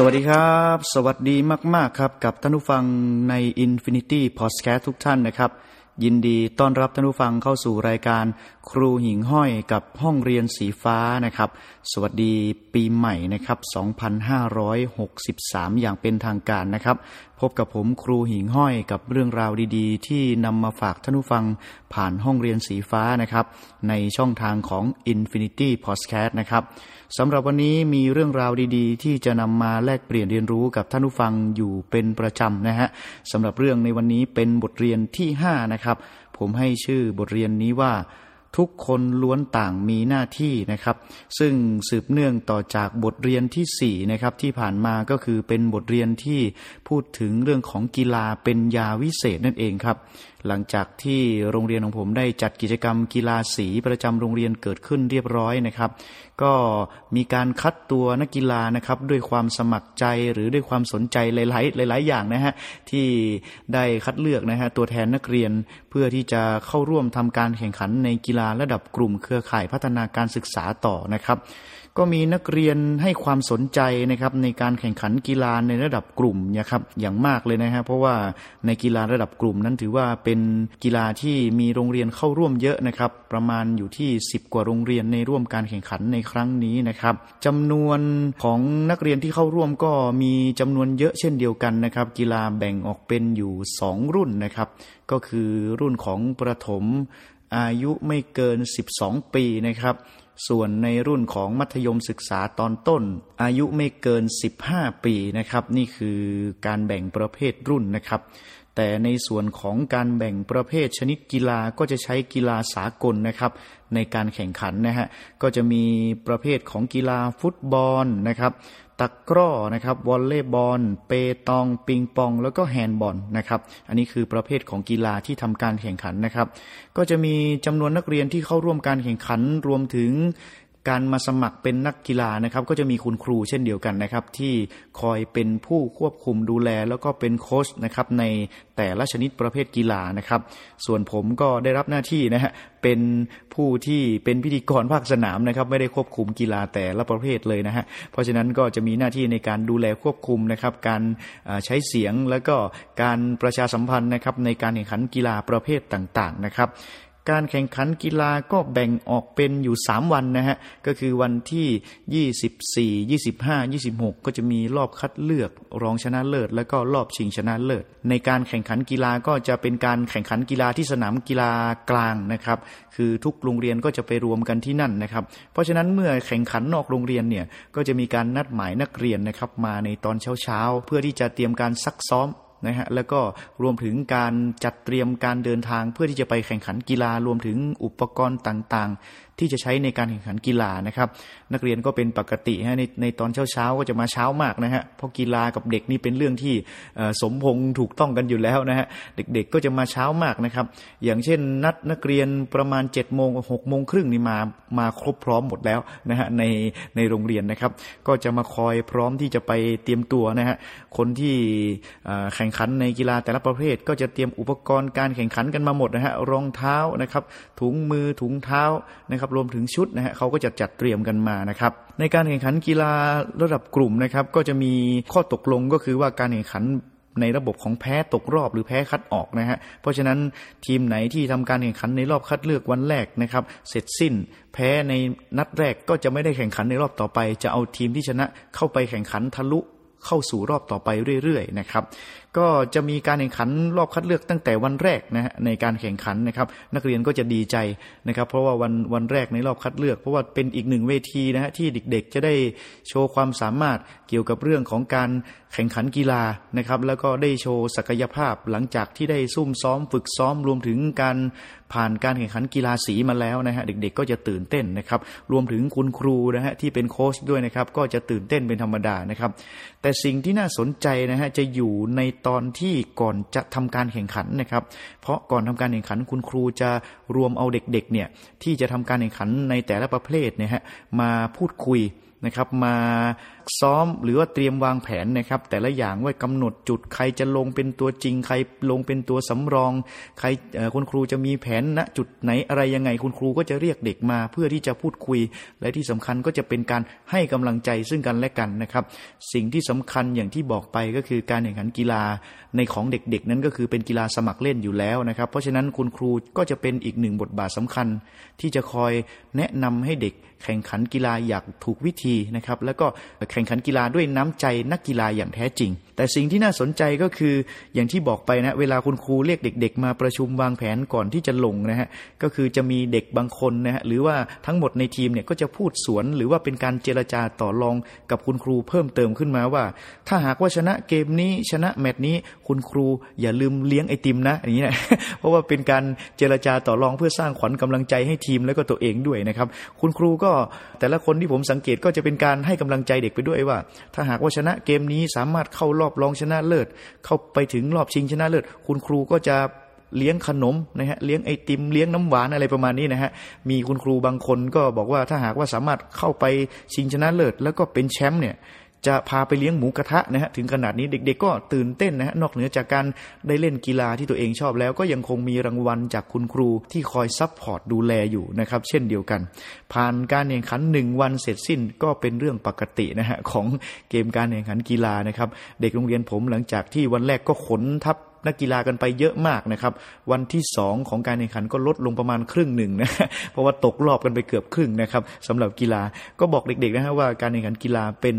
สวัสดีครับ สวัสดีมาก ๆ ครับ กับท่านผู้ฟังใน Infinity Podcast ทุกท่านนะครับ ยินดีต้อนรับท่านผู้ฟังเข้าสู่รายการ ครูหิ่งห้อยกับห้องเรียนสีฟ้านะครับ สวัสดีปีใหม่นะครับ 2563 อย่างเป็นทางการนะครับ พบกับผมครูหิ่งห้อยกับเรื่องราวดีๆ ที่นำมาฝากท่านผู้ฟังผ่านห้องเรียนสีฟ้านะครับ ในช่องทางของ Infinity Podcast นะครับสำหรับวันนี้มีเรื่องราวดีๆ ที่จะนำมาแลกเปลี่ยนเรียนรู้กับท่านผู้ฟังอยู่เป็นประจำนะฮะสำหรับเรื่องในวันนี้เป็นบทเรียนที่5นะครับผมให้ชื่อบทเรียนนี้ว่า ทุกคนล้วนต่างมีหน้าที่นะครับ ซึ่งสืบเนื่องต่อจากบทเรียนที่4นะครับที่ผ่านมาก็คือเป็นบทเรียนที่พูดถึงเรื่องของกีฬาเป็นยาวิเศษนั่นเองครับ หลังจากที่โรงเรียนของผมได้จัดกิจกรรมกีฬาสีประจำโรงเรียนเกิดขึ้นเรียบร้อยนะครับ ก็มีการคัดตัวนักกีฬานะครับด้วยความสมัครใจหรือด้วยความสนใจหลายๆหลาย ๆ อย่างนะฮะที่ได้คัดเลือกนะฮะตัวแทนนักเรียนเพื่อที่จะเข้าร่วมทำการแข่งขันในกีฬาระดับกลุ่มเครือข่ายพัฒนาการศึกษาต่อนะครับ ก็มีนักเรียนให้ความสนใจนะครับในการแข่งขันกีฬาในระดับกลุ่มนะครับอย่างมากเลยนะฮะเพราะว่าในกีฬาระดับกลุ่มนั้นถือว่าเป็นกีฬาที่มีโรงเรียนเข้าร่วมเยอะนะครับ ประมาณอยู่ที่ 10 กว่าโรงเรียนในร่วมการแข่งขันในครั้งนี้นะครับจำนวนของนักเรียนที่เข้าร่วมก็มีจำนวนเยอะเช่นเดียวกันนะครับ กีฬาแบ่งออกเป็นอยู่ 2 รุ่นนะครับ ก็คือรุ่นของประถม อายุไม่เกิน 12 ปีนะครับ ส่วนในรุ่นของมัธยมศึกษาตอนต้น อายุไม่เกิน 15 ปีนะครับ นี่คือการแบ่งประเภทรุ่นนะครับ แต่ในส่วนของการแบ่งประเภทชนิดกีฬาก็จะใช้กีฬาสากลนะครับ ในการแข่งขันนะฮะก็จะมีประเภทของกีฬาฟุตบอลนะครับตะกร้อนะครับวอลเลย์บอล เปตอง ปิงปอง แล้วก็แฮนด์บอลนะครับอันนี้คือประเภทของกีฬาที่ทำการแข่งขันนะครับ ก็จะมีจำนวนนักเรียนที่เข้าร่วมการแข่งขันรวมถึง การมาสมัครเป็นนักกีฬานะครับ ก็จะมีคุณครูเช่นเดียวกันนะครับ ที่คอยเป็นผู้ควบคุมดูแล แล้วก็เป็นโค้ชนะครับในแต่ละชนิดประเภทกีฬานะครับ ส่วนผมก็ได้รับหน้าที่นะฮะเป็นผู้ที่เป็นพิธีกรภาคสนามนะครับ ไม่ได้ควบคุมกีฬาแต่ละประเภทเลยนะฮะเพราะฉะนั้นก็จะมีหน้าที่ในการดูแลควบคุมนะครับ การใช้เสียงแล้วก็การประชาสัมพันธ์นะครับในการแข่งขันกีฬาประเภทต่างๆนะครับ การแข่งขันกีฬาก็แบ่งออกเป็นอยู่ 3 วันนะฮะ ก็คือวันที่ 24 25 26 ก็จะมีรอบคัดเลือกรองชนะเลิศ แล้วก็รอบชิงชนะเลิศ ในการแข่งขันกีฬาก็จะเป็นการแข่งขันกีฬาที่สนามกีฬากลางนะครับ คือทุกโรงเรียนก็จะไปรวมกันที่นั่นนะครับ เพราะฉะนั้นเมื่อแข่งขันนอกโรงเรียนเนี่ยก็จะมีการนัดหมายนักเรียนนะครับมาในตอนเช้าๆเพื่อที่จะเตรียมการซักซ้อม นะฮะแล้วก็รวมถึงการจัดเตรียมการเดินทางเพื่อที่จะไปแข่งขันกีฬารวมถึงอุปกรณ์ต่าง ที่จะใช้ในการแข่งขันกีฬานะครับ นักเรียนก็เป็นปกติฮะในในตอนเช้าๆก็จะมาเช้ามากนะฮะเพราะกีฬากับเด็กนี่เป็นเรื่องที่สมพงษ์ถูกต้องกันอยู่แล้วนะฮะเด็กๆก็จะมาเช้ามากนะครับ อย่างเช่นนัดนักเรียนประมาณ7จ็ดโมงหกโมงครึ่งนี่มามาครบพร้อมหมดแล้วนะฮะในในโรงเรียนนะครับ ก็จะมาคอยพร้อมที่จะไปเตรียมตัวนะฮะคนที่แข่งขันในกีฬาแต่ละประเภท ก็จะเตรียมอุปกรณ์การแข่งขันกันมาหมดนะฮะรองเท้านะครับ ถุงมือถุงเท้านะครับรวมถึงชุดนะฮะเขาก็จะจัดเตรียมกันมานะครับในการแข่งขันกีฬาระดับกลุ่มนะครับก็จะมีข้อตกลงก็คือว่าการแข่งขันในระบบของแพ้ตกรอบหรือแพ้คัดออกนะฮะ เพราะฉะนั้นทีมไหนที่ทำการแข่งขันในรอบคัดเลือกวันแรกนะครับ เสร็จสิ้น แพ้ในนัดแรกก็จะไม่ได้แข่งขันในรอบต่อไป จะเอาทีมที่ชนะเข้าไปแข่งขันทะลุ เข้าสู่รอบต่อไปเรื่อยๆนะครับ ก็จะมีการแข่งขันรอบคัดเลือกตั้งแต่วันแรกนะฮะในการแข่งขันนะครับ นักเรียนก็จะดีใจนะครับ เพราะว่าวันวันแรกในรอบคัดเลือก เพราะว่าเป็นอีกหนึ่งเวทีนะฮะที่เด็กๆ จะได้โชว์ความสามารถเกี่ยวกับเรื่องของการแข่งขันกีฬานะครับ แล้วก็ได้โชว์ศักยภาพหลังจากที่ได้ซุ่มซ้อมฝึกซ้อมรวมถึงการผ่านการแข่งขันกีฬาสีมาแล้วนะฮะเด็กๆ ก็จะตื่นเต้นนะครับ รวมถึงคุณครูนะฮะที่เป็นโค้ชด้วยนะครับ ก็จะตื่นเต้นเป็นธรรมดานะครับแต่แต่สิ่งที่น่าสนใจนะฮะจะอยู่ในตอนที่ก่อนจะทำการแข่งขันนะครับ เพราะก่อนทำการแข่งขันคุณครูจะรวมเอาเด็กๆเนี่ยที่จะทำการแข่งขันในแต่ละประเภทเนี่ยฮะมาพูดคุย นะครับ มาซ้อมหรือว่าเตรียมวางแผนนะครับ แต่ละอย่างว่ากำหนดจุดใครจะลงเป็นตัวจริง ใครลงเป็นตัวสำรอง ใครคุณครูจะมีแผนณจุดไหนอะไรยังไงคุณครูก็จะเรียกเด็กมา เพื่อที่จะพูดคุย และที่สำคัญก็จะเป็นการให้กำลังใจซึ่งกันและกันนะครับ สิ่งที่สำคัญอย่างที่บอกไปก็คือการแข่งขันกีฬาในของเด็กๆ นั้นก็คือเป็นกีฬาสมัครเล่นอยู่แล้วนะครับ เพราะฉะนั้นคุณครูก็จะเป็นอีกหนึ่งบทบาทสำคัญ ที่จะคอยแนะนำให้เด็กแข่งขันกีฬาอย่างถูกวิธีนะครับแล้วก็แข่งขันกีฬาด้วยน้ำใจนักกีฬาอย่างแท้จริง แต่สิ่งที่น่าสนใจก็คืออย่างที่บอกไปนะเวลาคุณครูเรียกเด็ก ๆ มาประชุมวางแผนก่อนที่จะลงนะฮะก็คือจะมีเด็กบางคนนะฮะหรือว่าทั้งหมดในทีมเนี่ยก็จะพูดสวน หรือว่าเป็นการเจรจาต่อรองกับคุณครูเพิ่มเติมขึ้นมาว่า ถ้าหากว่าชนะเกมนี้ชนะแมตช์นี้คุณครูอย่าลืมเลี้ยงไอติมนะอย่างนี้นะเพราะว่าเป็นการเจรจาต่อรองเพื่อสร้างขวัญกำลังใจให้ทีมแล้วก็ตัวเองด้วยนะครับคุณครูก็แต่ละคนที่ผมสังเกตก็จะเป็นการให้กำลังใจเด็กไปด้วยว่า ถ้าหากว่าชนะเกมนี้สามารถเข้ารอบรองชนะเลิศ เข้าไปถึงรอบชิงชนะเลิศ คุณครูก็จะเลี้ยงขนมนะฮะเลี้ยงไอติมเลี้ยงน้ำหวานอะไรประมาณนี้นะฮะมีคุณครูบางคนก็บอกว่าถ้าหากว่าสามารถเข้าไปชิงชนะเลิศ แล้วก็เป็นแชมป์เนี่ย จะพาไปเลี้ยงหมูกระทะนะฮะถึงขนาดนี้เด็ก ๆ ก็ตื่นเต้นนะฮะนอกเหนือจากการได้เล่นกีฬาที่ตัวเองชอบแล้ว ก็ยังคงมีรางวัลจากคุณครูที่คอย support ดูแลอยู่นะครับ เช่นเดียวกัน ผ่านการแข่งขันหนึ่งวันเสร็จสิ้นก็เป็นเรื่องปกตินะฮะของเกมการแข่งขันกีฬานะครับ เด็กโรงเรียนผมหลังจากที่วันแรกก็ขนทับ นักกีฬากันไปเยอะมากนะครับ วันที่สองของการแข่งขันก็ลดลงประมาณครึ่งหนึ่งนะเพราะว่าตกรอบกันไปเกือบครึ่งนะครับสำหรับกีฬาก็บอกเด็กๆนะฮะว่าการแข่งขันกีฬาเป็น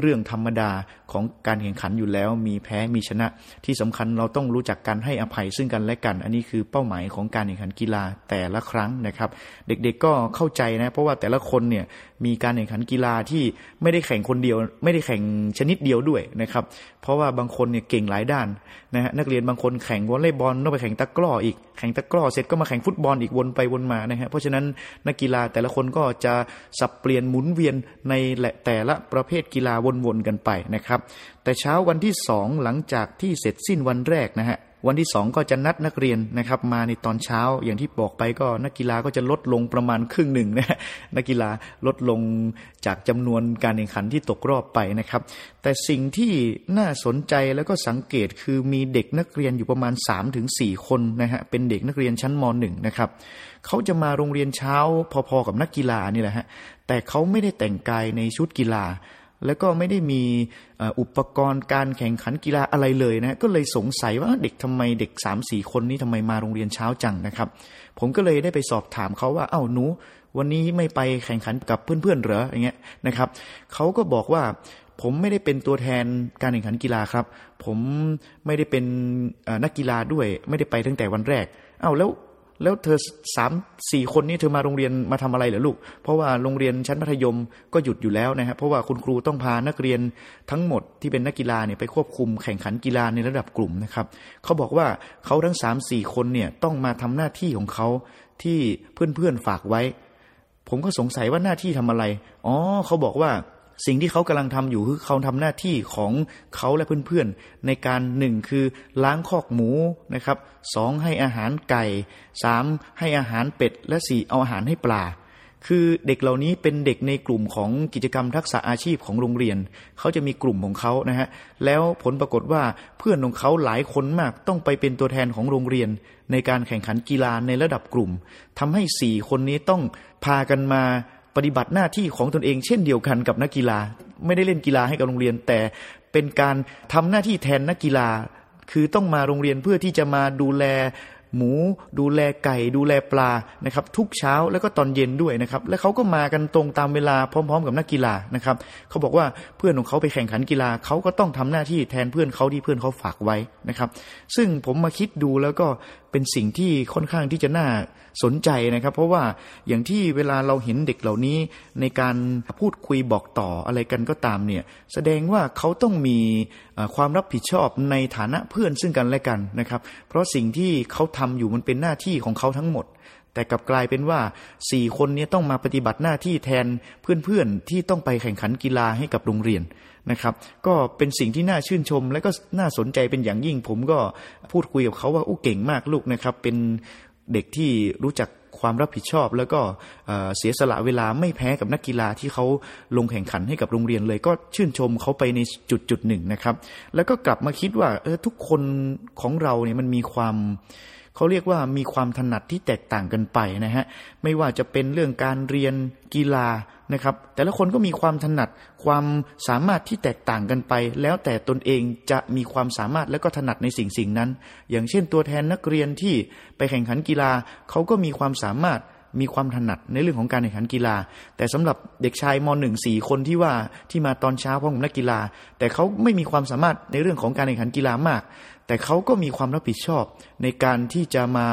เรื่องธรรมดาของการแข่งขันอยู่แล้ว มีแพ้มีชนะ ที่สำคัญเราต้องรู้จักการให้อภัยซึ่งกันและกัน อันนี้คือเป้าหมายของการแข่งขันกีฬาแต่ละครั้งนะครับ เด็กๆก็เข้าใจนะเพราะว่าแต่ละคนเนี่ยมีการแข่งขันกีฬาที่ไม่ได้แข่งคนเดียว ไม่ได้แข่งชนิดเดียวด้วยนะครับ เพราะว่าบางคนเนี่ยเก่งหลายด้านนะฮะนักเรียนบางคนแข่งวอลเลย์บอลต้องไปแข่งตะกร้ออีกแข่งตะกร้อเสร็จก็มาแข่งฟุตบอลอีกวนไปวนมานะฮะเพราะฉะนั้นนักกีฬาแต่ละคนก็จะสับเปลี่ยนหมุนเวียนในแต่ละประเภทกีฬาวนๆกันไปนะครับ แต่เช้าวันที่สองหลังจากที่เสร็จสิ้นวันแรกนะฮะ วันที่สองก็จะนัดนักเรียนนะครับมาในตอนเช้าอย่างที่บอกไปก็นักกีฬาก็จะลดลงประมาณครึ่งหนึ่งนะนักกีฬาลดลงจากจำนวนการแข่งขันที่ตกรอบไปนะครับ แต่สิ่งที่น่าสนใจแล้วก็สังเกตคือมีเด็กนักเรียนอยู่ประมาณ 3-4 คนนะฮะเป็นเด็กนักเรียนชั้นม .1 นะครับเขาจะมาโรงเรียนเช้าพอๆกับนักกีฬานี่แหละฮะแต่เขาไม่ได้แต่งกายในชุดกีฬา แล้วก็ไม่ได้มีอุปกรณ์การแข่งขันกีฬาอะไรเลยนะก็เลยสงสัยว่าเด็กทำไมเด็ก3ามสี่คนนี้ทำไมมาโรงเรียนเช้าจังนะครับ ผมก็เลยได้ไปสอบถามเขาว่าเอ้าหนูวันนี้ไม่ไปแข่งขันกับเพื่อนๆเหรออย่างเงี้ยนะครับเขาก็บอกว่าผมไม่ได้เป็นตัวแทนการแข่งขันกีฬาครับ ผมไม่ได้เป็นนักกีฬาด้วย ไม่ได้ไปตั้งแต่วันแรก เอ้าแล้ว แล้วเธอสามสี่คนนี้เธอมาโรงเรียนมาทำอะไรเหรอลูก เพราะว่าโรงเรียนชั้นมัธยมก็หยุดอยู่แล้วนะครับเพราะว่าคุณครูต้องพานักเรียนทั้งหมดที่เป็นนักกีฬาเนี่ยไปควบคุมแข่งขันกีฬาในระดับกลุ่มนะครับเขาบอกว่าเขาทั้งสามสี่คนเนี่ยต้องมาทำหน้าที่ของเขาที่เพื่อนๆฝากไว้ ผมก็สงสัยว่าหน้าที่ทำอะไรอ๋อเขาบอกว่า สิ่งที่เขากำลังทำอยู่คือเขาทำหน้าที่ของเขาและเพื่อนๆ ในการหนึ่งคือล้างคอกหมูนะครับสองให้อาหารไก่สามให้อาหารเป็ด และสี่เอาอาหารให้ปลา คือเด็กเหล่านี้เป็นเด็กในกลุ่มของกิจกรรมทักษะอาชีพของโรงเรียน เขาจะมีกลุ่มของเขานะฮะแล้วผลปรากฏว่าเพื่อนของเขาหลายคนมากต้องไปเป็นตัวแทนของโรงเรียน ในการแข่งขันกีฬาในระดับกลุ่มทำให้สี่คนนี้ต้องพากันมา ปฏิบัติหน้าที่ของตนเองเช่นเดียวกันกับนักกีฬา ไม่ได้เล่นกีฬาให้กับโรงเรียน แต่เป็นการทำหน้าที่แทนนักกีฬา คือต้องมาโรงเรียนเพื่อที่จะมาดูแล หมู ดูแลไก่ ดูแลปลานะครับ ทุกเช้าแล้วก็ตอนเย็นด้วยนะครับ และเขาก็มากันตรงตามเวลาพร้อม ๆ กับนักกีฬานะครับเขาบอกว่าเพื่อนของเขาไปแข่งขันกีฬาเขาก็ต้องทำหน้าที่แทนเพื่อนเขาที่เพื่อนเขาฝากไว้นะครับ ซึ่งผมมาคิดดูแล้วก็เป็นสิ่งที่ค่อนข้างที่จะน่าสนใจนะครับ เพราะว่าอย่างที่เวลาเราเห็นเด็กเหล่านี้ในการพูดคุยบอกต่ออะไรกันก็ตามเนี่ยแสดงว่าเขาต้องมีความรับผิดชอบในฐานะเพื่อนซึ่งกันและกันนะครับ เพราะสิ่งที่เขาททำอยู่มันเป็นหน้าที่ของเขาทั้งหมด แต่กลับกลายเป็นว่าสี่คนนี้ต้องมาปฏิบัติหน้าที่แทนเพื่อนๆที่ต้องไปแข่งขันกีฬาให้กับโรงเรียนนะครับ ก็เป็นสิ่งที่น่าชื่นชม และก็น่าสนใจเป็นอย่างยิ่ง ผมก็พูดคุยกับเขาว่าอู้เก่งมากลูกนะครับ เป็นเด็กที่รู้จักความรับผิดชอบ แล้วก็เสียสละเวลาไม่แพ้กับนักกีฬาที่เขาลงแข่งขันให้กับโรงเรียนเลย ก็ชื่นชมเขาไปในจุดจุดหนึ่งนะครับ แล้วก็กลับมาคิดว่าเออทุกคนของเราเนี่ยมันมีความ เขาเรียกว่ามีความถนัดที่แตกต่างกันไปนะฮะไม่ว่าจะเป็นเรื่องการเรียนกีฬานะครับ แต่ละคนก็มีความถนัดความสามารถที่แตกต่างกันไป แล้วแต่ตนเองจะมีความสามารถและก็ถนัดในสิ่งสิ่งนั้น อย่างเช่นตัวแทนนักเรียนที่ไปแข่งขันกีฬาเขาก็มีความสามารถมีความถนัดในเรื่องของการแข่งขันกีฬา แต่สำหรับเด็กชายมหนึ่งสี่คนที่ว่าที่มาตอนเช้าพร้อมนักกีฬา แต่เขาไม่มีความสามารถในเรื่องของการแข่งขันกีฬามาก แต่เขาก็มีความรับผิดชอบในการที่จะมา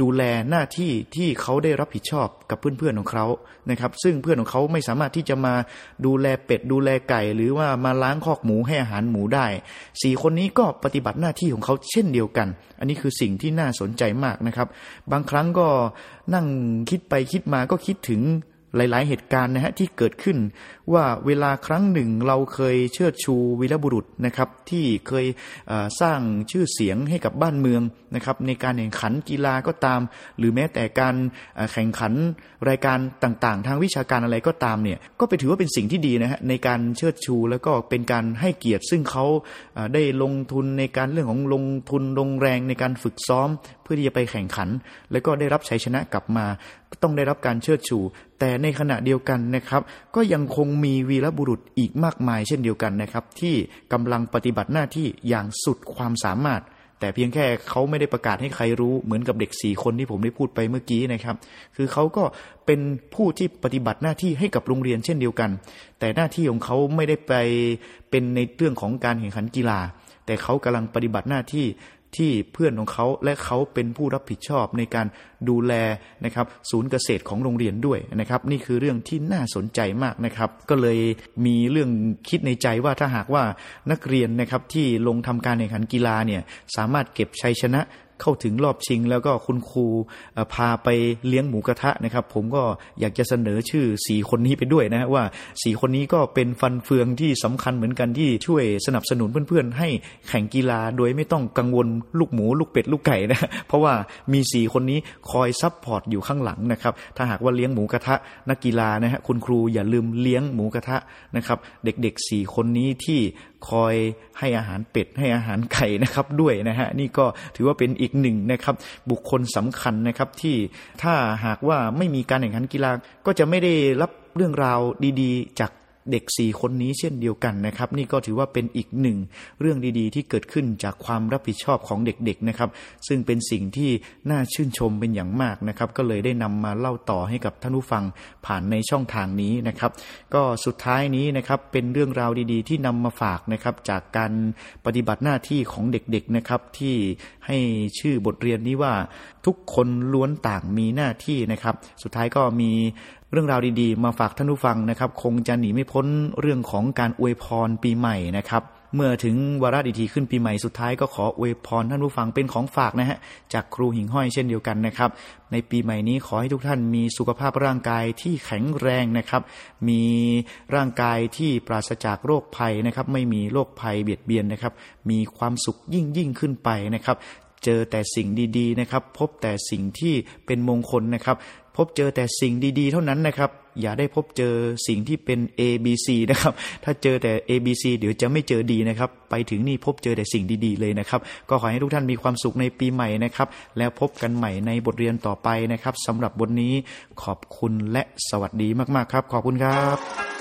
ดูแลหน้าที่ที่เขาได้รับผิดชอบกับเพื่อนๆของเขานะครับ ซึ่งเพื่อนของเขาไม่สามารถที่จะมาดูแลเป็ดดูแลไก่ หรือว่ามาล้างคอกหมูให้อาหารหมูได้สี่คนนี้ก็ปฏิบัติหน้าที่ของเขาเช่นเดียวกัน อันนี้คือสิ่งที่น่าสนใจมากนะครับ บางครั้งก็นั่งคิดไปคิดมาก็คิดถึง หลาย ๆ เหตุการณ์นะฮะที่เกิดขึ้น ว่าเวลาครั้งหนึ่งเราเคยเชิดชูวีรบุรุษนะครับที่เคยสร้างชื่อเสียงให้กับบ้านเมืองนะครับในการแข่งขันกีฬาก็ตาม หรือแม้แต่การแข่งขันรายการต่าง ๆ ทางวิชาการอะไรก็ตามเนี่ยก็ไปถือว่าเป็นสิ่งที่ดีนะฮะในการเชิดชูแล้วก็เป็นการให้เกียรติ ซึ่งเขาได้ลงทุนในการเรื่องของลงทุนลงแรงในการฝึกซ้อม พื่อที่จะไปแข่งขัน แล้วก็ได้รับชัยชนะกลับมา ต้องได้รับการเชิดชู แต่ในขณะเดียวกันนะครับ ก็ยังคงมีวีรบุรุษอีกมากมายเช่นเดียวกันนะครับ ที่กำลังปฏิบัติหน้าที่อย่างสุดความสามารถแต่เพียงแค่เขาไม่ได้ประกาศให้ใครรู้เหมือนกับเด็กสี่คนที่ผมได้พูดไปเมื่อกี้นะครับ คือเขาก็เป็นผู้ที่ปฏิบัติหน้าที่ให้กับโรงเรียนเช่นเดียวกัน แต่หน้าที่ของเขาไม่ได้ไปเป็นในเรื่องของการแข่งขันกีฬา แต่เขากำลังปฏิบัติหน้าที่ ที่เพื่อนของเขาและเขาเป็นผู้รับผิดชอบในการดูแลนะครับศูนย์เกษตรของโรงเรียนด้วยนะครับ นี่คือเรื่องที่น่าสนใจมากนะครับ ก็เลยมีเรื่องคิดในใจว่าถ้าหากว่านักเรียนนะครับที่ลงทำการแข่งขันกีฬาเนี่ยสามารถเก็บชัยชนะ เข้าถึงรอบชิง แล้วก็คุณครูพาไปเลี้ยงหมูกระทะนะครับ ผมก็อยากจะเสนอชื่อสีคนนี้ไปด้วยนะว่าสีคนนี้ก็เป็นฟันเฟืองที่สำคัญเหมือนกันที่ช่วยสนับสนุนเพื่อนๆ ให้แข่งกีฬาโดยไม่ต้องกังวลลูกหมูลูกเป็ดลูกไก่นะเพราะว่ามีสีคนนี้คอยซับพอร์ตอยู่ข้างหลังนะครับถ้าหากว่าเลี้ยงหมูกระทะนักกีฬานะฮะคุณครูอย่าลืมเลี้ยงหมูกระทะนะครับ เด็กๆสี่คนนี้ที่คอยให้อาหารเป็ดให้อาหารไก่นะครับด้วยนะฮะนี่ก็ถือว่าเป็นอีกหนึ่งนะครับบุคคลสำคัญนะครับที่ถ้าหากว่าไม่มีการแข่งขันกีฬาก็จะไม่ได้รับเรื่องราวดีๆ จาก เด็กสี่คนนี้เช่นเดียวกันนะครับ นี่ก็ถือว่าเป็นอีกหนึ่งเรื่องดีๆ ที่เกิดขึ้นจากความรับผิดชอบของเด็กๆนะครับ ซึ่งเป็นสิ่งที่น่าชื่นชมเป็นอย่างมากนะครับ ก็เลยได้นำมาเล่าต่อให้กับท่านผู้ฟังผ่านในช่องทางนี้นะครับ ก็สุดท้ายนี้นะครับเป็นเรื่องราวดีๆ ที่นำมาฝากนะครับจากการปฏิบัติหน้าที่ของเด็กๆนะครับที่ให้ชื่อบทเรียนนี้ว่าทุกคนล้วนต่างมีหน้าที่นะครับ สุดท้ายก็มี เรื่องราวดีๆ มาฝากท่านผู้ฟังนะครับ คงจะหนีไม่พ้นเรื่องของการอวยพรปีใหม่นะครับ เมื่อถึงวาระดีทีขึ้นปีใหม่สุดท้ายก็ขออวยพรท่านผู้ฟังเป็นของฝากนะฮะจากครูหิ่งห้อยเช่นเดียวกันนะครับ ในปีใหม่นี้ขอให้ทุกท่านมีสุขภาพร่างกายที่แข็งแรงนะครับ มีร่างกายที่ปราศจากโรคภัยนะครับ ไม่มีโรคภัยเบียดเบียนนะครับ มีความสุขยิ่งยิ่งขึ้นไปนะครับเจอแต่สิ่งดีๆนะครับ พบแต่สิ่งที่เป็นมงคลนะครับ พบเจอแต่สิ่งดี ๆ เท่านั้นนะครับ อย่าได้พบเจอสิ่งที่เป็น A B C นะครับ ถ้าเจอแต่ A B C เดี๋ยวจะไม่เจอดีนะครับ ไปถึงนี่พบเจอแต่สิ่งดีๆเลยนะครับ ก็ขอให้ทุกท่านมีความสุขในปีใหม่นะครับ แล้วพบกันใหม่ในบทเรียนต่อไปนะครับสำหรับบทนี้ขอบคุณและสวัสดีมากๆครับ ขอบคุณครับ